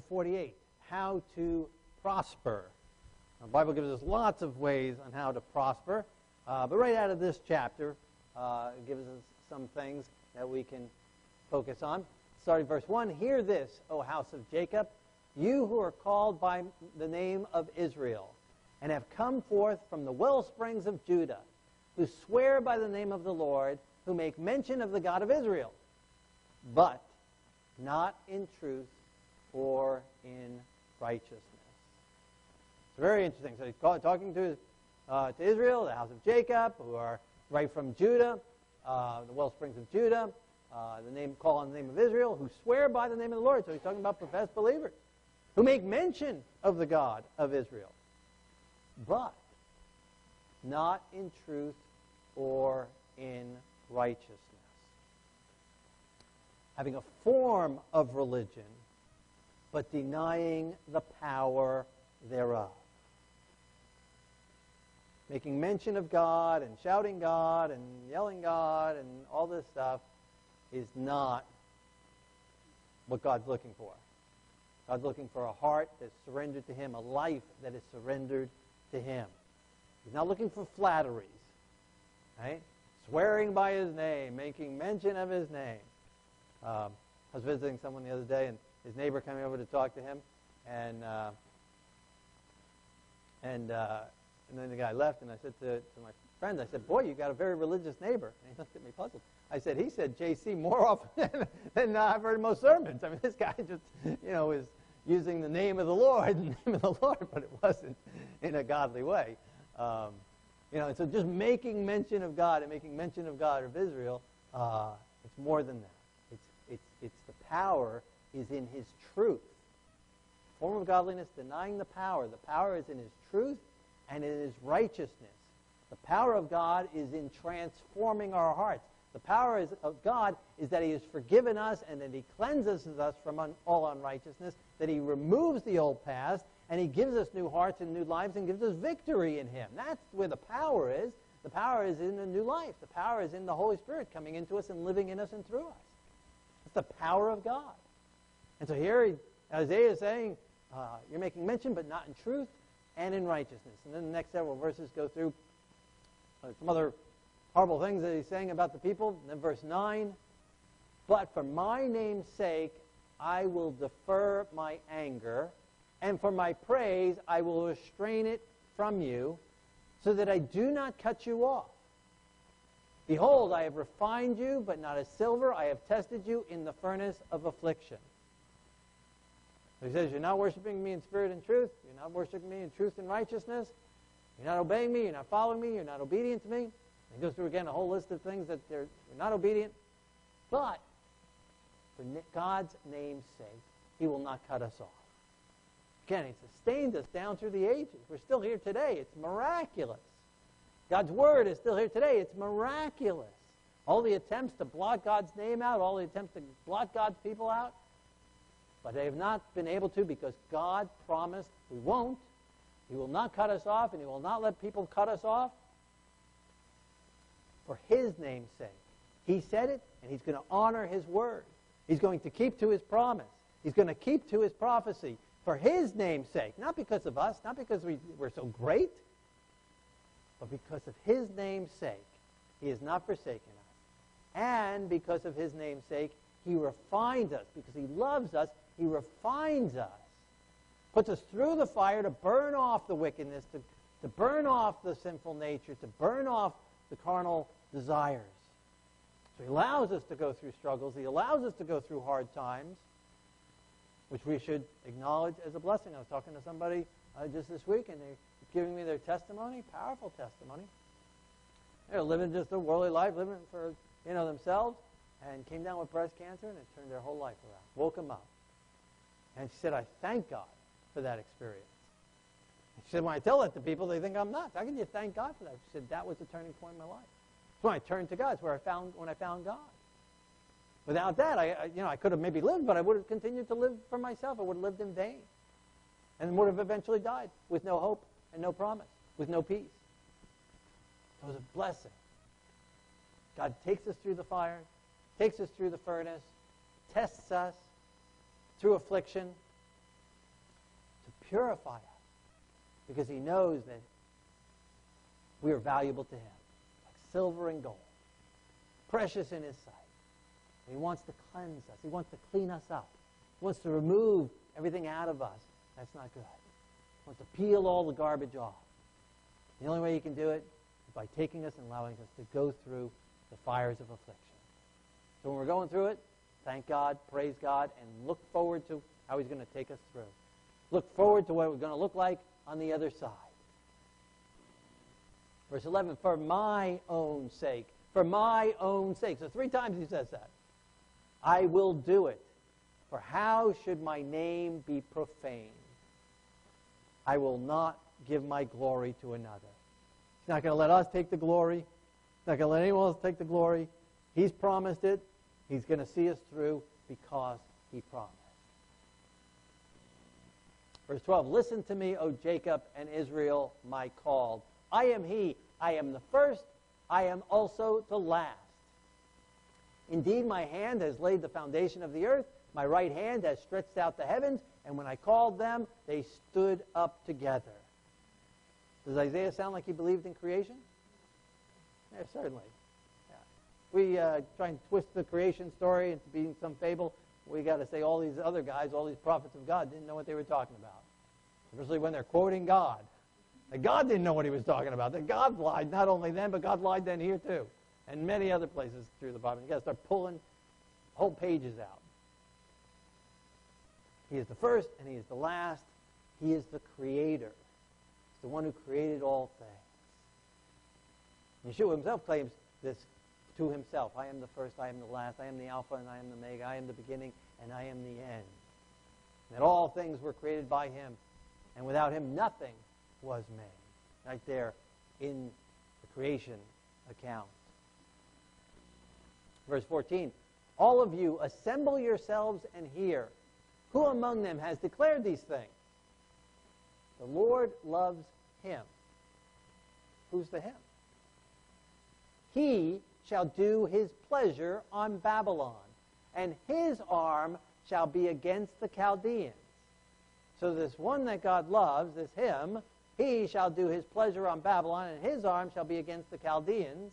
chapter 48, how to prosper. The Bible gives us lots of ways on how to prosper, uh, but right out of this chapter, uh, it gives us some things that we can focus on. Starting verse 1 Hear this, O house of Jacob, you who are called by the name of Israel, and have come forth from the well springs of Judah, who swear by the name of the Lord, who make mention of the God of Israel, but not in truth or in righteousness. It's very interesting. So he's talking to, uh, to Israel, the house of Jacob, who are right from Judah, uh, the well springs of Judah, uh, the name call on the name of Israel, who swear by the name of the Lord. So he's talking about professed believers who make mention of the God of Israel, but not in truth or in righteousness. Having a form of religion, but denying the power thereof. Making mention of God and shouting God and yelling God and all this stuff is not what God's looking for. God's looking for a heart that's surrendered to Him, a life that is surrendered to Him. He's not looking for flatteries, right? Swearing by His name, making mention of His name. Um, I was visiting someone the other day, and his neighbor coming over to talk to him, and uh, and uh, and then the guy left, and I said to, to my friend, I said, "Boy, you got a very religious neighbor." And he looked at me puzzled. I said, "He said JC more often than, than uh, I've heard most sermons. I mean, this guy just, you know, is using the name of the Lord, the name of the Lord, but it wasn't in a godly way." Um, you know, and so just making mention of God and making mention of God of Israel, uh, it's more than that. It's, it's, it's the power is in his truth. Form of godliness denying the power. The power is in his truth and in his righteousness. The power of God is in transforming our hearts. The power is, of God is that he has forgiven us and that he cleanses us from un, all unrighteousness, that he removes the old past, and he gives us new hearts and new lives and gives us victory in him. That's where the power is. The power is in a new life. The power is in the Holy Spirit coming into us and living in us and through us. It's the power of God. And so here Isaiah is saying, uh, you're making mention, but not in truth and in righteousness. And then the next several verses go through uh, some other horrible things that he's saying about the people. And then verse 9, but for my name's sake, I will defer my anger, and for my praise, I will restrain it from you, so that I do not cut you off. Behold, I have refined you, but not as silver. I have tested you in the furnace of affliction. He says, You're not worshiping me in spirit and truth. You're not worshiping me in truth and righteousness. You're not obeying me. You're not following me. You're not obedient to me. He goes through again a whole list of things that they're, not obedient. But for God's name's sake, He will not cut us off. Again, He sustained us down through the ages. We're still here today. It's miraculous. God's Word is still here today. It's miraculous. All the attempts to blot God's name out, all the attempts to blot God's people out, but they have not been able to because God promised we won't. He will not cut us off, and He will not let people cut us off for His name's sake. He said it, and He's going to honor His word. He's going to keep to His promise. He's going to keep to His prophecy for His name's sake. Not because of us, not because we, we're so great, but because of His name's sake. He has not forsaken us. And because of His name's sake, He refined us. Because He loves us, he refines us, puts us through the fire to burn off the wickedness, to, to burn off the sinful nature, to burn off the carnal desires. So he allows us to go through struggles. He allows us to go through hard times, which we should acknowledge as a blessing. I was talking to somebody uh, just this week, and they're giving me their testimony, powerful testimony. They're living just a worldly life, living for you know themselves, and came down with breast cancer, and it turned their whole life around. Woke them up. And she said, I thank God for that experience. And she said, when I tell that to people, they think I'm nuts. How can you thank God for that? She said, that was the turning point in my life. So when I turned to God. It's where I found, when I found God. Without that, I, I, you know, I could have maybe lived, but I would have continued to live for myself. I would have lived in vain. And would have eventually died with no hope and no promise, with no peace. It was a blessing. God takes us through the fire, takes us through the furnace, tests us, through affliction, to purify us because he knows that we are valuable to him, like silver and gold, precious in his sight. He wants to cleanse us. He wants to clean us up. He wants to remove everything out of us. That's not good. He wants to peel all the garbage off. The only way he can do it is by taking us and allowing us to go through the fires of affliction. So when we're going through it, thank God, praise God, and look forward to how he's going to take us through. Look forward to what we're going to look like on the other side. Verse 11, for my own sake. For my own sake. So three times he says that. I will do it. For how should my name be profaned? I will not give my glory to another. He's not going to let us take the glory. He's not going to let anyone else take the glory. He's promised it. He's going to see us through because he promised. Verse 12 Listen to me, O Jacob and Israel, my called. I am he. I am the first. I am also the last. Indeed, my hand has laid the foundation of the earth. My right hand has stretched out the heavens. And when I called them, they stood up together. Does Isaiah sound like he believed in creation? Yeah, certainly. We uh, try and twist the creation story into being some fable. We got to say all these other guys, all these prophets of God, didn't know what they were talking about. Especially when they're quoting God. That God didn't know what he was talking about. That God lied not only then, but God lied then here too. And many other places through the Bible. You got to start pulling whole pages out. He is the first and he is the last. He is the creator. He's the one who created all things. Yeshua himself claims this to himself. I am the first, I am the last, I am the Alpha and I am the Omega, I am the beginning and I am the end. That all things were created by him, and without him nothing was made. Right there in the creation account. Verse 14 All of you assemble yourselves and hear. Who among them has declared these things? The Lord loves him. Who's the him? He shall do his pleasure on Babylon, and his arm shall be against the Chaldeans. So this one that God loves, this him, he shall do his pleasure on Babylon, and his arm shall be against the Chaldeans.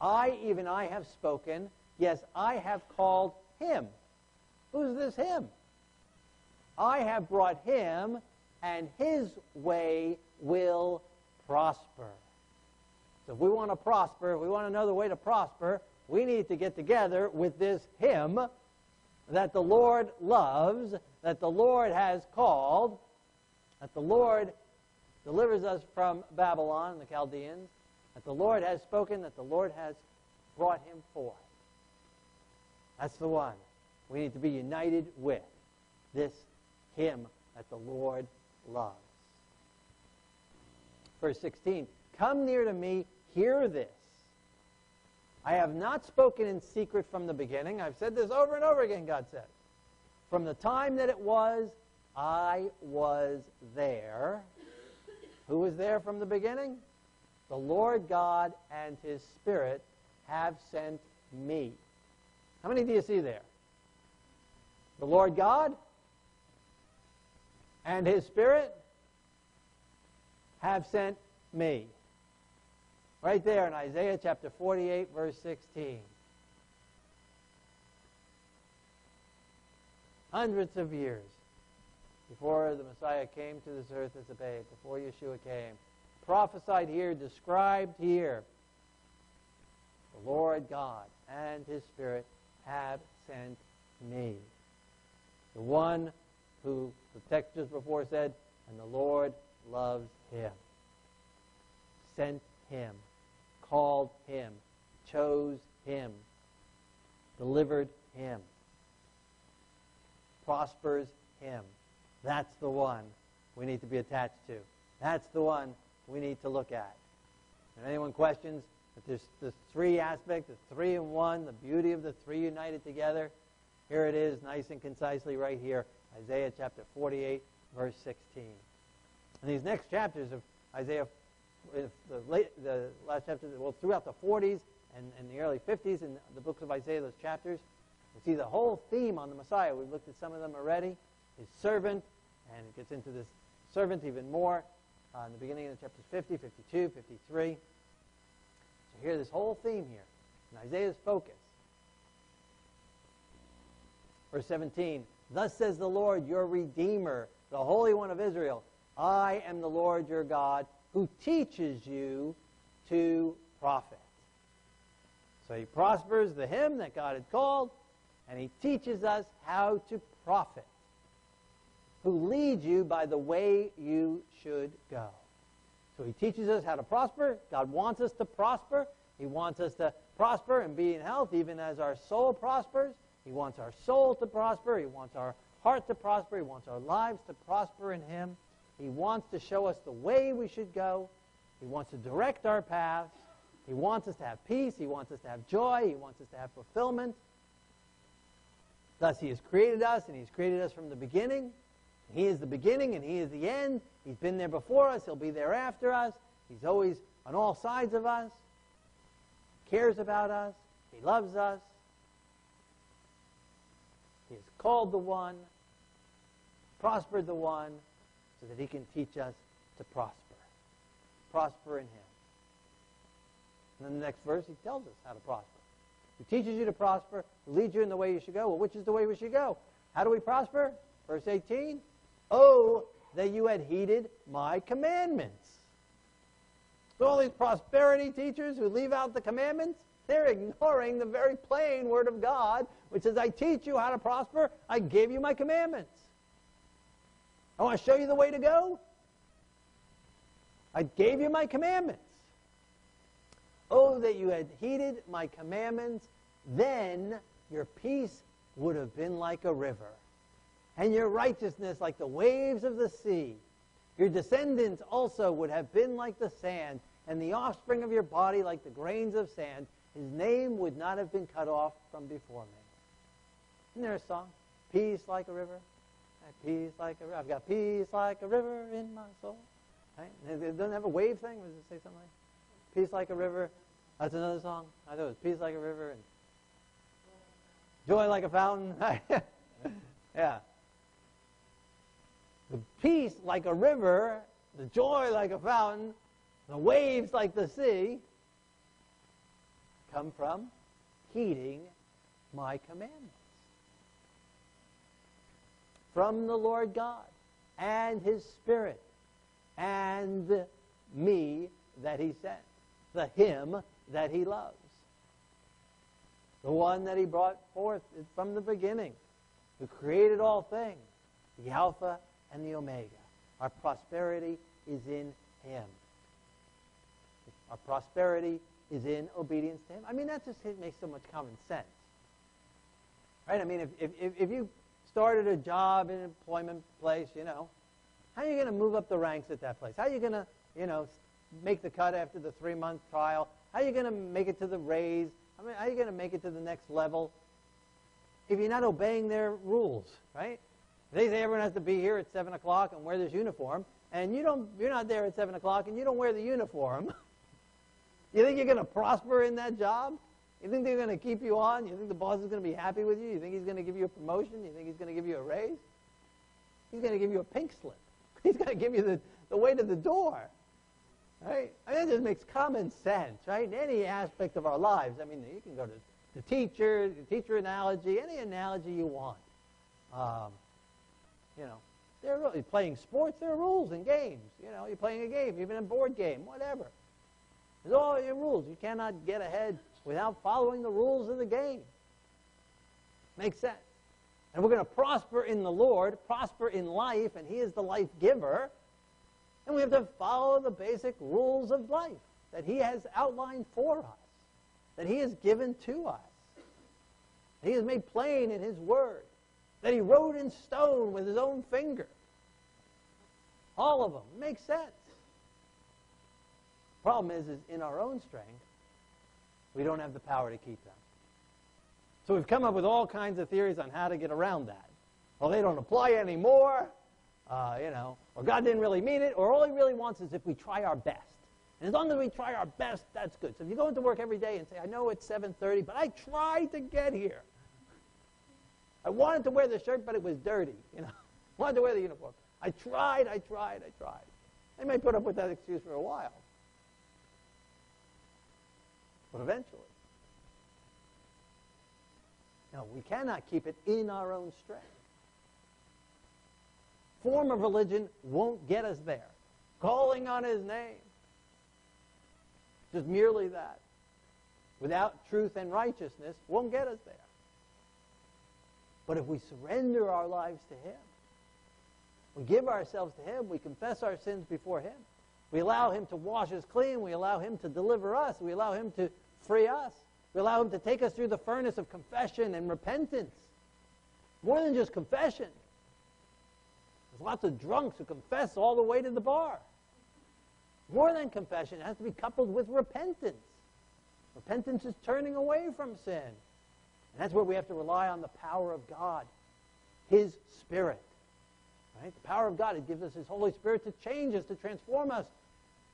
I, even I, have spoken. Yes, I have called him. Who's this him? I have brought him, and his way will prosper. If we want to prosper, if we want another way to prosper, we need to get together with this him that the Lord loves, that the Lord has called, that the Lord delivers us from Babylon, and the Chaldeans, that the Lord has spoken, that the Lord has brought him forth. That's the one we need to be united with. This him that the Lord loves. Verse 16 Come near to me, hear this. I have not spoken in secret from the beginning. I've said this over and over again, God says. From the time that it was, I was there. Who was there from the beginning? The Lord God and His Spirit have sent me. How many do you see there? The Lord God and His Spirit have sent me. Right there in Isaiah chapter 48, verse 16. Hundreds of years before the Messiah came to this earth as a babe, before Yeshua came, prophesied here, described here, the Lord God and His Spirit have sent me. The one who the text just before said, and the Lord loves him. Sent him called him, chose him, delivered him, prospers him. That's the one we need to be attached to. That's the one we need to look at. If anyone questions that there's the three aspects, the three in one, the beauty of the three united together, here it is, nice and concisely right here, Isaiah chapter 48, verse 16. And these next chapters of Isaiah the, late, the last chapter, well, throughout the 40s and, and the early 50s in the books of Isaiah, those chapters, we see the whole theme on the Messiah. We've looked at some of them already. His servant, And it gets into this servant even more uh, in the beginning of the chapters 50, 52, 53. So here, this whole theme here, in Isaiah's focus. Verse 17, Thus says the Lord, your Redeemer, the Holy One of Israel, I am the Lord your God, who teaches you to profit. So he prospers the him that God had called, and he teaches us how to profit, who leads you by the way you should go. So he teaches us how to prosper. God wants us to prosper. He wants us to prosper and be in health, even as our soul prospers. He wants our soul to prosper. He wants our heart to prosper. He wants our lives to prosper in him. He wants to show us the way we should go. He wants to direct our paths. He wants us to have peace. He wants us to have joy. He wants us to have fulfillment. Thus, He has created us, and He's created us from the beginning. He is the beginning, and He is the end. He's been there before us. He'll be there after us. He's always on all sides of us. He cares about us. He loves us. He has called the one, prospered the one, so that He can teach us to prosper. Prosper in Him. And then the next verse, he tells us how to prosper. He teaches you to prosper, leads you in the way you should go. Well, which is the way we should go? How do we prosper? Verse 18. Oh, that you had heeded my commandments. So all these prosperity teachers who leave out the commandments, they're ignoring the very plain word of God, which says, I teach you how to prosper. I gave you my commandments. I want to show you the way to go. I gave you my commandments. Oh, that you had heeded my commandments, then your peace would have been like a river, and your righteousness like the waves of the sea. Your descendants also would have been like the sand, and the offspring of your body like the grains of sand. His name would not have been cut off from before me. Isn't there a song? Peace like a river. Peace like a river. I've got peace like a river in my soul. Right? It doesn't have a wave thing. Does it say something like Peace like a river. That's another song. I thought it was Peace like a river and Joy like a fountain. yeah. The peace like a river, the joy like a fountain, the waves like the sea come from heeding my commandments. From the Lord God and His Spirit and me that He sent the him that he loves. The one that he brought forth from the beginning, who created all things, the Alpha and the Omega. Our prosperity is in him. Our prosperity is in obedience to him. I mean, that just makes so much common sense. Right? I mean, if, if, if you started a job in an employment place, you know, how are you going to move up the ranks at that place? How are you going to, you know, make the cut after the three-month trial? How are you going to make it to the raise? I mean, how are you going to make it to the next level if you're not obeying their rules, right? They say everyone has to be here at 7 o'clock and wear this uniform, and you don't, you're not there at 7 o'clock and you don't wear the uniform. you think you're going to prosper in that job? You think they're going to keep you on? You think the boss is going to be happy with you? You think he's going to give you a promotion? You think he's going to give you a raise? He's going to give you a pink slip. He's going to give you the, the way to the door. Right? I mean, it just makes common sense, right? In any aspect of our lives. I mean, you can go to the teacher, the teacher analogy, any analogy you want. Um, you know, they're really playing sports. There are rules and games. You know, you're playing a game, even a board game, whatever. There's all your rules. You cannot get ahead without following the rules of the game. Makes sense. And we're going to prosper in the Lord, prosper in life, and He is the life giver. And we have to follow the basic rules of life that he has outlined for us, that he has given to us. He has made plain in his word, that he wrote in stone with his own finger. All of them Makes sense. Problem is, is in our own strength, we don't have the power to keep them. So we've come up with all kinds of theories on how to get around that. Well, they don't apply anymore uh, you know, or God didn't really mean it, or all he really wants is if we try our best. And as long as we try our best, that's good. So if you go into work every day and say, I know it's 7.30, but I tried to get here. I wanted to wear the shirt, but it was dirty. You know, I wanted to wear the uniform. I tried, I tried, I tried. They may put up with that excuse for a while. But eventually. No, we cannot keep it in our own strength. Form of religion won't get us there. Calling on his name. Just merely that. Without truth and righteousness won't get us there. But if we surrender our lives to him, we give ourselves to him, we confess our sins before him, we allow him to wash us clean, we allow him to deliver us, we allow him to free us, we allow him to take us through the furnace of confession and repentance. More than just confession. There's lots of drunks who confess all the way to the bar. More than confession, it has to be coupled with repentance. Repentance is turning away from sin. And that's where we have to rely on the power of God, His Spirit. Right? The power of God, it gives us His Holy Spirit to change us, to transform us,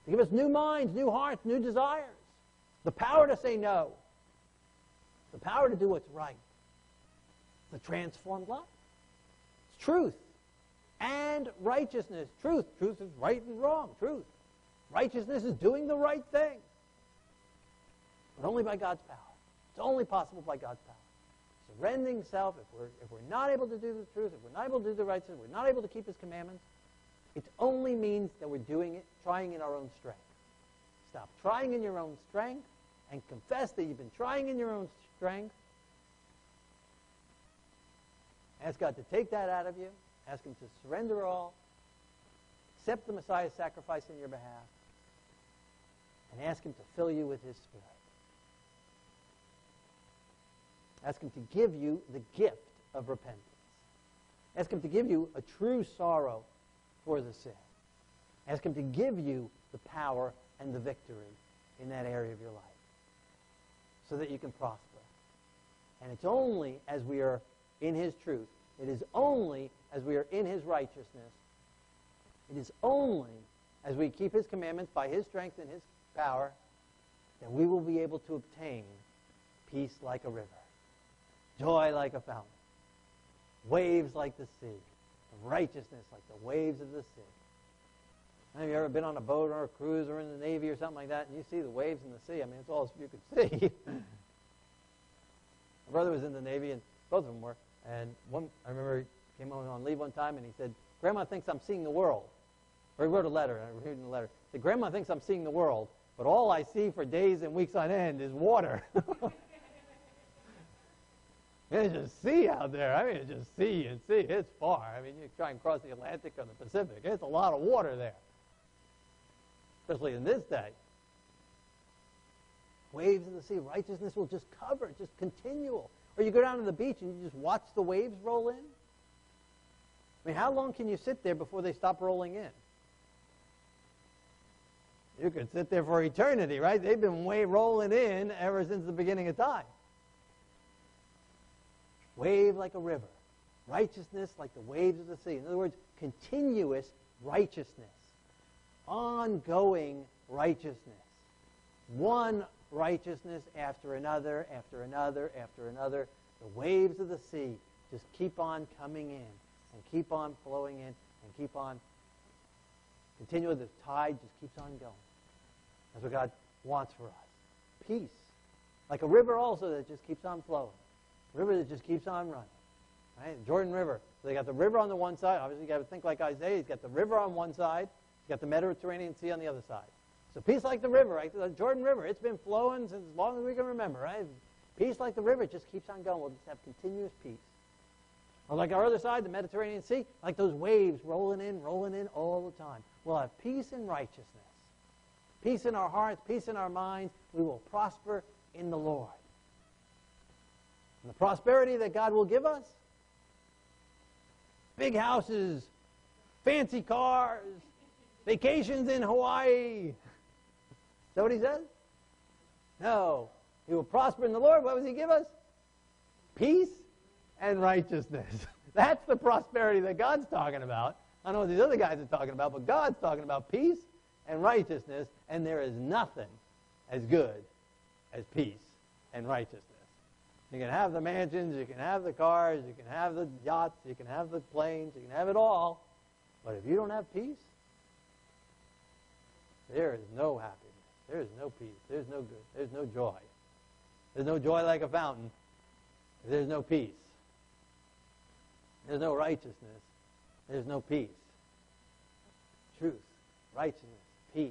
to give us new minds, new hearts, new desires. The power to say no. The power to do what's right. The transformed life. It's truth and righteousness. Truth. Truth is right and wrong. Truth. Righteousness is doing the right thing. But only by God's power. It's only possible by God's power. Surrendering self, if we're, if we're not able to do the truth, if we're not able to do the right thing, we're not able to keep his commandments, it only means that we're doing it, trying in our own strength. Stop trying in your own strength and confess that you've been trying in your own strength. Ask God to take that out of you. Ask him to surrender all. Accept the Messiah's sacrifice in your behalf. And ask him to fill you with his spirit. Ask Him to give you the gift of repentance. Ask Him to give you a true sorrow for the sin. Ask Him to give you the power and the victory in that area of your life so that you can prosper. And it's only as we are in His truth, it is only as we are in His righteousness, it is only as we keep His commandments by His strength and His power that we will be able to obtain peace like a river joy like a fountain, waves like the sea, righteousness like the waves of the sea. Have you ever been on a boat or a cruise or in the Navy or something like that, and you see the waves in the sea? I mean, it's all you could see. My brother was in the Navy, and both of them were. And one, I remember he came on on leave one time, and he said, "Grandma thinks I'm seeing the world." Or he wrote a letter, and I was reading the letter. He said, "Grandma thinks I'm seeing the world, but all I see for days and weeks on end is water." It's just sea out there. I mean, it's just sea and sea. It's far. I mean, you try and cross the Atlantic or the Pacific. It's a lot of water there, especially in this day. Waves in the sea. Righteousness will just cover, just continual. Or you go down to the beach and you just watch the waves roll in. I mean, how long can you sit there before they stop rolling in? You could sit there for eternity, right? They've been way rolling in ever since the beginning of time wave like a river, righteousness like the waves of the sea. In other words, continuous righteousness, ongoing righteousness. One righteousness after another, after another, after another. The waves of the sea just keep on coming in and keep on flowing in and keep on continuing. The tide just keeps on going. That's what God wants for us. Peace. Like a river also that just keeps on flowing river that just keeps on running. Right? Jordan River. So they got the river on the one side. Obviously, you got to think like Isaiah. He's got the river on one side. He's got the Mediterranean Sea on the other side. So peace like the river, right? The Jordan River. It's been flowing since as long as we can remember, right? Peace like the river just keeps on going. We'll just have continuous peace. Or like our other side, the Mediterranean Sea, like those waves rolling in, rolling in all the time. We'll have peace and righteousness. Peace in our hearts, peace in our minds. We will prosper in the Lord. And the prosperity that God will give us big houses, fancy cars, vacations in Hawaii. Is that what he says? No. He will prosper in the Lord. What does he give us? Peace and righteousness. That's the prosperity that God's talking about. I don't know what these other guys are talking about, but God's talking about peace and righteousness, and there is nothing as good as peace and righteousness. You can have the mansions, you can have the cars, you can have the yachts, you can have the planes, you can have it all. But if you don't have peace, there is no happiness. There is no peace. There's no good. There's no joy. There's no joy like a fountain. There's no peace. There's no righteousness. There's no peace. Truth, righteousness, peace.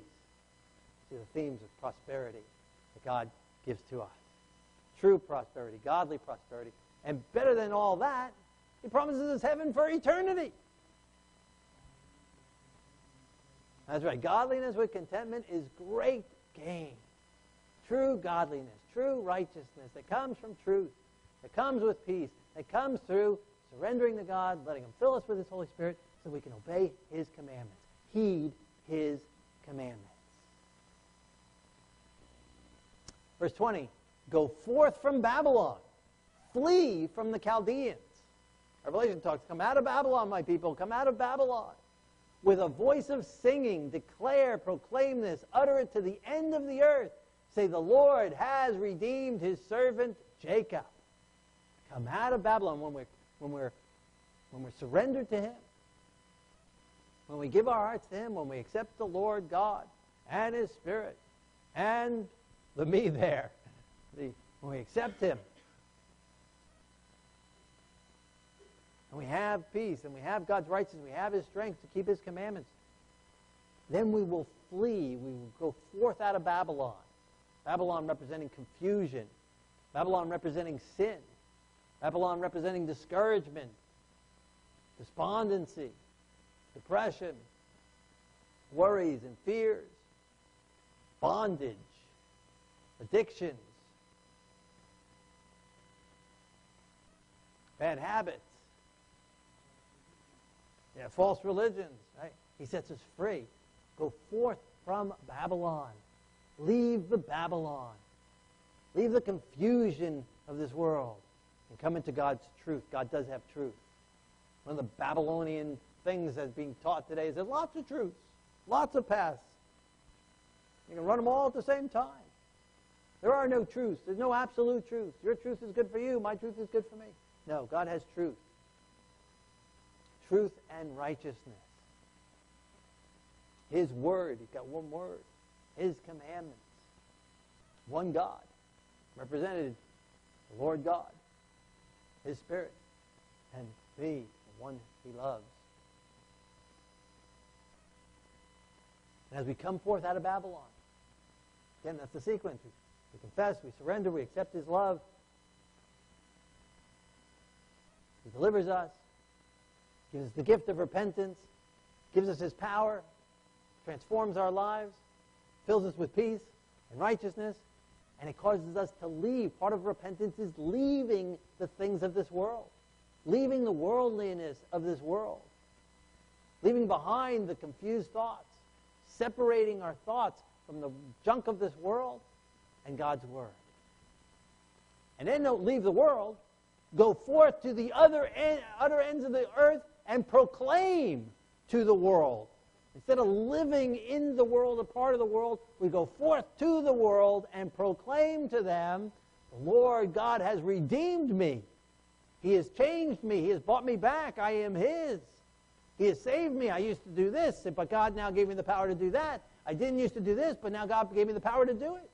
See the themes of prosperity that God gives to us. True prosperity, godly prosperity. And better than all that, He promises us heaven for eternity. That's right. Godliness with contentment is great gain. True godliness, true righteousness that comes from truth, that comes with peace, that comes through surrendering to God, letting Him fill us with His Holy Spirit so we can obey His commandments, heed His commandments. Verse 20 Go forth from Babylon, flee from the Chaldeans. Revelation talks, Come out of Babylon, my people, come out of Babylon. With a voice of singing, declare, proclaim this, utter it to the end of the earth. Say, The Lord has redeemed his servant Jacob. Come out of Babylon when we're, when we're, when we're surrendered to him. When we give our hearts to him, when we accept the Lord God and his Spirit and the me there, the, when we accept him, and we have peace, and we have God's righteousness, we have His strength to keep His commandments, then we will flee. We will go forth out of Babylon. Babylon representing confusion, Babylon representing sin, Babylon representing discouragement, despondency, depression, worries and fears, bondage, addictions, bad habits. Yeah, false religions, right? He sets us free. Go forth from Babylon. Leave the Babylon. Leave the confusion of this world and come into God's truth. God does have truth. One of the Babylonian things that's being taught today is there's lots of truths, lots of paths. You can run them all at the same time. There are no truths. There's no absolute truth. Your truth is good for you. My truth is good for me. No, God has truth truth and righteousness. His word, he's got one word. His commandments. One God, represented the Lord God, His Spirit, and me, the one He loves. And as we come forth out of Babylon, again, that's the sequence. We, we confess, we surrender, we accept His love. He delivers us gives us the gift of repentance, gives us his power, transforms our lives, fills us with peace and righteousness, and it causes us to leave. Part of repentance is leaving the things of this world, leaving the worldliness of this world, leaving behind the confused thoughts, separating our thoughts from the junk of this world and God's Word. And then don't leave the world, go forth to the other, end, ends of the earth and proclaim to the world. Instead of living in the world, a part of the world, we go forth to the world and proclaim to them, the Lord God has redeemed me. He has changed me. He has bought me back. I am His. He has saved me. I used to do this, but God now gave me the power to do that. I didn't used to do this, but now God gave me the power to do it.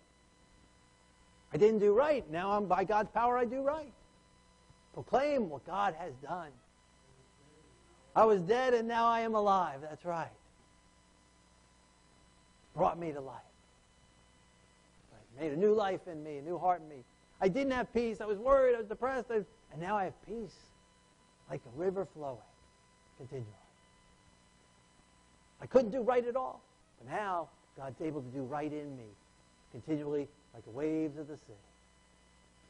I didn't do right. Now I'm by God's power I do right. Proclaim what God has done. I was dead and now I am alive. That's right. Brought me to life. Made a new life in me, a new heart in me. I didn't have peace. I was worried. I was depressed. I, and now I have peace like a river flowing continually. I couldn't do right at all. But now God's able to do right in me continually like the waves of the sea.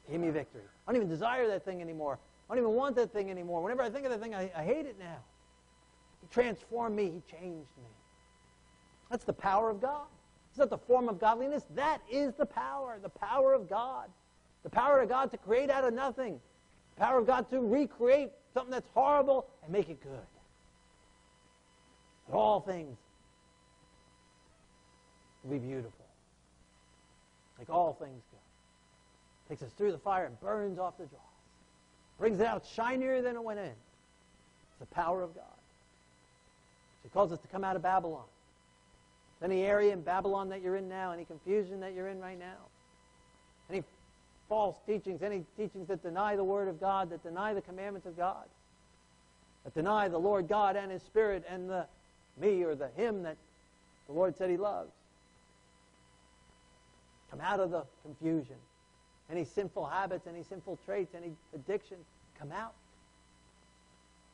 Give me victory. I don't even desire that thing anymore. I don't even want that thing anymore. Whenever I think of that thing, I, I hate it now. He transformed me. He changed me. That's the power of God. Is that the form of godliness? That is the power, the power of God. The power of God to create out of nothing. The power of God to recreate something that's horrible and make it good. But all things will be beautiful. Like all things go. Takes us through the fire and burns off the dross. Brings it out shinier than it went in. It's the power of God. He calls us to come out of Babylon. Any area in Babylon that you're in now, any confusion that you're in right now, any false teachings, any teachings that deny the Word of God, that deny the commandments of God, that deny the Lord God and His Spirit and the me or the Him that the Lord said He loves. Come out of the confusion. Any sinful habits, any sinful traits, any addiction, come out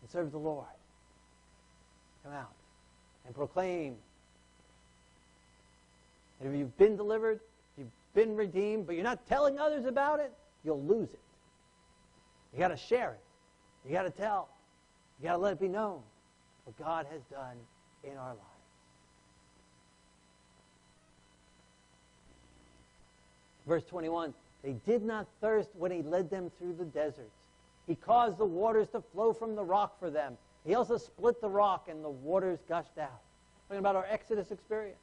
and serve the Lord. Come out and proclaim. And if you've been delivered, you've been redeemed, but you're not telling others about it, you'll lose it. You got to share it. You got to tell. You got to let it be known what God has done in our lives. Verse 21 They did not thirst when he led them through the deserts. He caused the waters to flow from the rock for them. He also split the rock and the waters gushed out. Talking about our Exodus experience.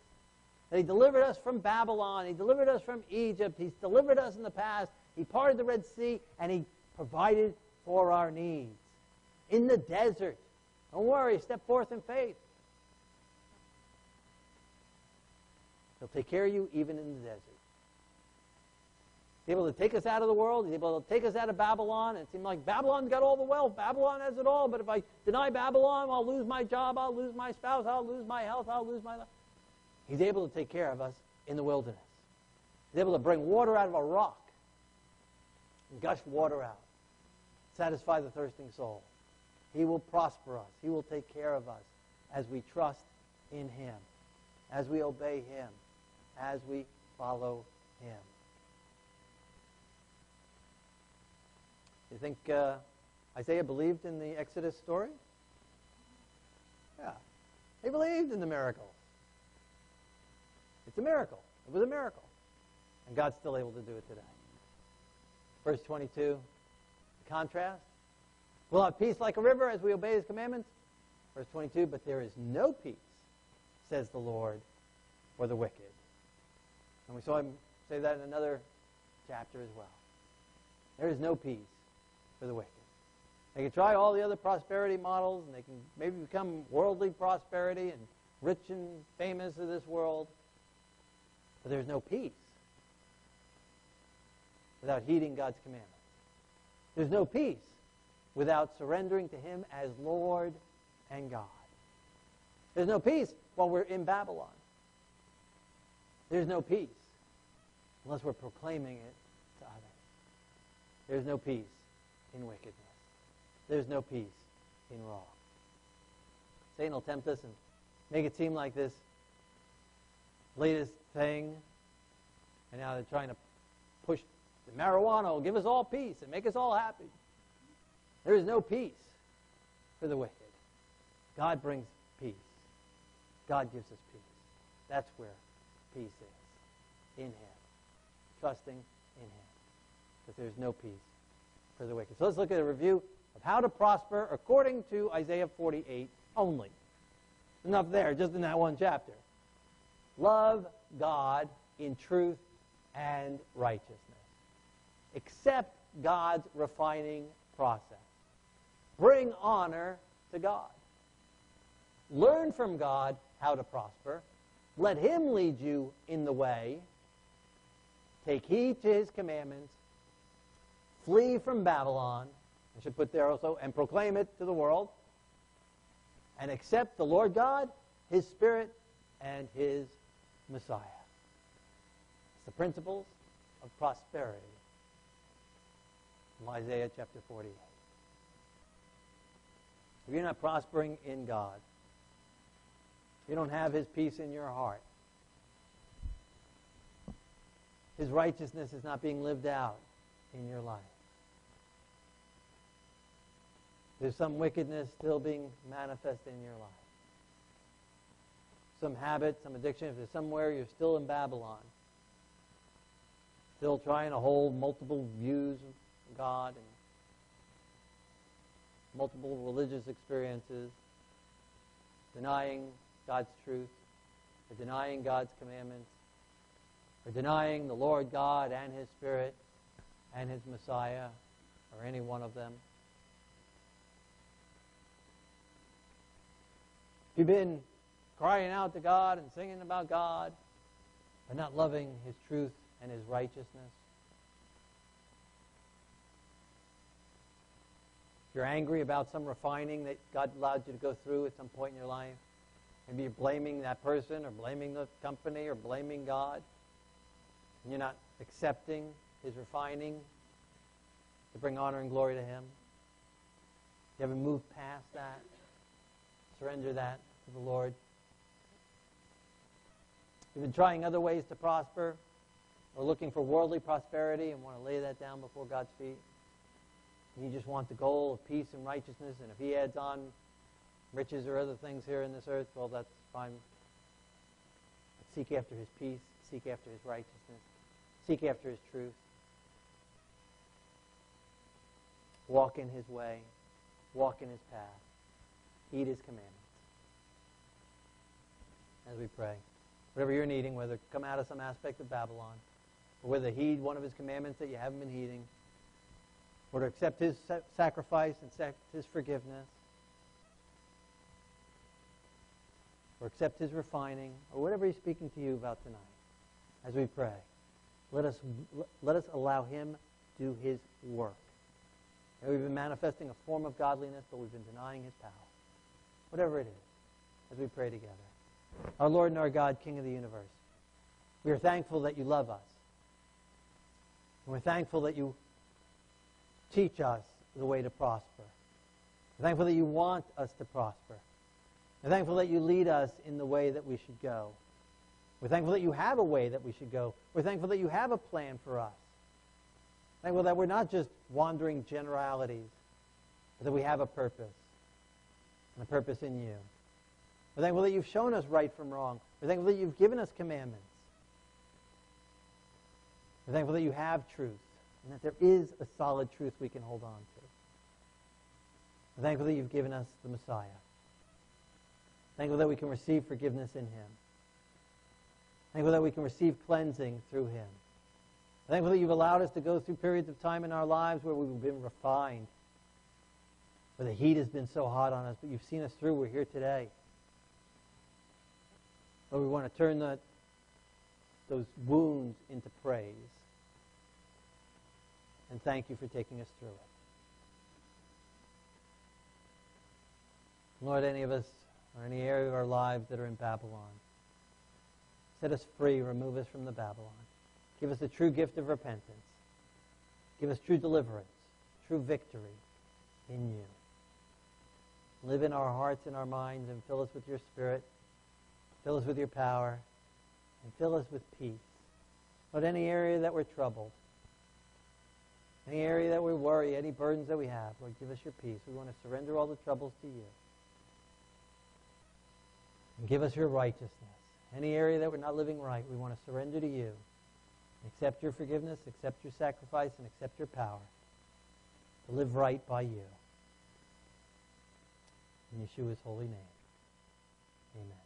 That he delivered us from Babylon. He delivered us from Egypt. He's delivered us in the past. He parted the Red Sea and he provided for our needs. In the desert. Don't worry, step forth in faith. He'll take care of you even in the desert. He's able to take us out of the world. He's able to take us out of Babylon. It seemed like Babylon's got all the wealth. Babylon has it all. But if I deny Babylon, I'll lose my job. I'll lose my spouse. I'll lose my health. I'll lose my life. He's able to take care of us in the wilderness. He's able to bring water out of a rock and gush water out, satisfy the thirsting soul. He will prosper us. He will take care of us as we trust in Him, as we obey Him, as we follow Him. You think uh, Isaiah believed in the Exodus story? Yeah. He believed in the miracles. It's a miracle. It was a miracle. And God's still able to do it today. Verse 22, the contrast. We'll have peace like a river as we obey his commandments. Verse 22, but there is no peace, says the Lord, for the wicked. And we saw him say that in another chapter as well. There is no peace for the wicked. They can try all the other prosperity models, and they can maybe become worldly prosperity and rich and famous of this world, but there's no peace without heeding God's commandments. There's no peace without surrendering to Him as Lord and God. There's no peace while we're in Babylon. There's no peace unless we're proclaiming it to others. There's no peace in wickedness. There's no peace in wrong. Satan will tempt us and make it seem like this latest thing, and now they're trying to push the marijuana will give us all peace and make us all happy. There is no peace for the wicked. God brings peace. God gives us peace. That's where peace is. In Him. Trusting in Him. Because there's no peace for the wicked. So let's look at a review of how to prosper according to Isaiah 48 only. Enough there, just in that one chapter. Love God in truth and righteousness. Accept God's refining process. Bring honor to God. Learn from God how to prosper. Let Him lead you in the way. Take heed to His commandments. Flee from Babylon. I should put there also, and proclaim it to the world. And accept the Lord God, His Spirit, and His Messiah. It's the principles of prosperity from Isaiah chapter 48. If you're not prospering in God, you don't have His peace in your heart, His righteousness is not being lived out in your life. There's some wickedness still being manifest in your life. Some habit, some addiction. If there's somewhere you're still in Babylon, still trying to hold multiple views of God and multiple religious experiences, denying God's truth, or denying God's commandments, or denying the Lord God and His Spirit and His Messiah, or any one of them. you've been crying out to God and singing about God, but not loving His truth and His righteousness, you're angry about some refining that God allowed you to go through at some point in your life, maybe you're blaming that person or blaming the company or blaming God, and you're not accepting His refining to bring honor and glory to Him. You haven't moved past that. Surrender that to the Lord. You've been trying other ways to prosper or looking for worldly prosperity and want to lay that down before God's feet. You just want the goal of peace and righteousness, and if He adds on riches or other things here in this earth, well, that's fine. But seek after His peace, seek after His righteousness, seek after His truth. Walk in His way, walk in His path, heed His commandments. As we pray whatever you're needing, whether come out of some aspect of Babylon, or whether heed one of his commandments that you haven't been heeding, or to accept his sacrifice and accept his forgiveness, or accept his refining, or whatever he's speaking to you about tonight, as we pray, let us, let us allow him to do his work. We've been manifesting a form of godliness, but we've been denying his power. Whatever it is, as we pray together our Lord and our God, King of the universe. We are thankful that you love us. And we're thankful that you teach us the way to prosper. We're thankful that you want us to prosper. We're thankful that you lead us in the way that we should go. We're thankful that you have a way that we should go. We're thankful that you have a plan for us. Thankful that we're not just wandering generalities, but that we have a purpose, and a purpose in you. We're thankful that you've shown us right from wrong. We're thankful that you've given us commandments. We're thankful that you have truth and that there is a solid truth we can hold on to. We're thankful that you've given us the Messiah. Thankful that we can receive forgiveness in him. Thankful that we can receive cleansing through him. Thankful that you've allowed us to go through periods of time in our lives where we've been refined, where the heat has been so hot on us, but you've seen us through. We're here today. But we want to turn that, those wounds into praise. And thank you for taking us through it. Lord, any of us or any area of our lives that are in Babylon, set us free, remove us from the Babylon. Give us the true gift of repentance. Give us true deliverance, true victory in you. Live in our hearts and our minds and fill us with your spirit. Fill us with your power and fill us with peace. But any area that we're troubled, any area that we worry, any burdens that we have, Lord, give us your peace. We want to surrender all the troubles to you. And give us your righteousness. Any area that we're not living right, we want to surrender to you. Accept your forgiveness, accept your sacrifice, and accept your power to live right by you. In Yeshua's holy name. Amen.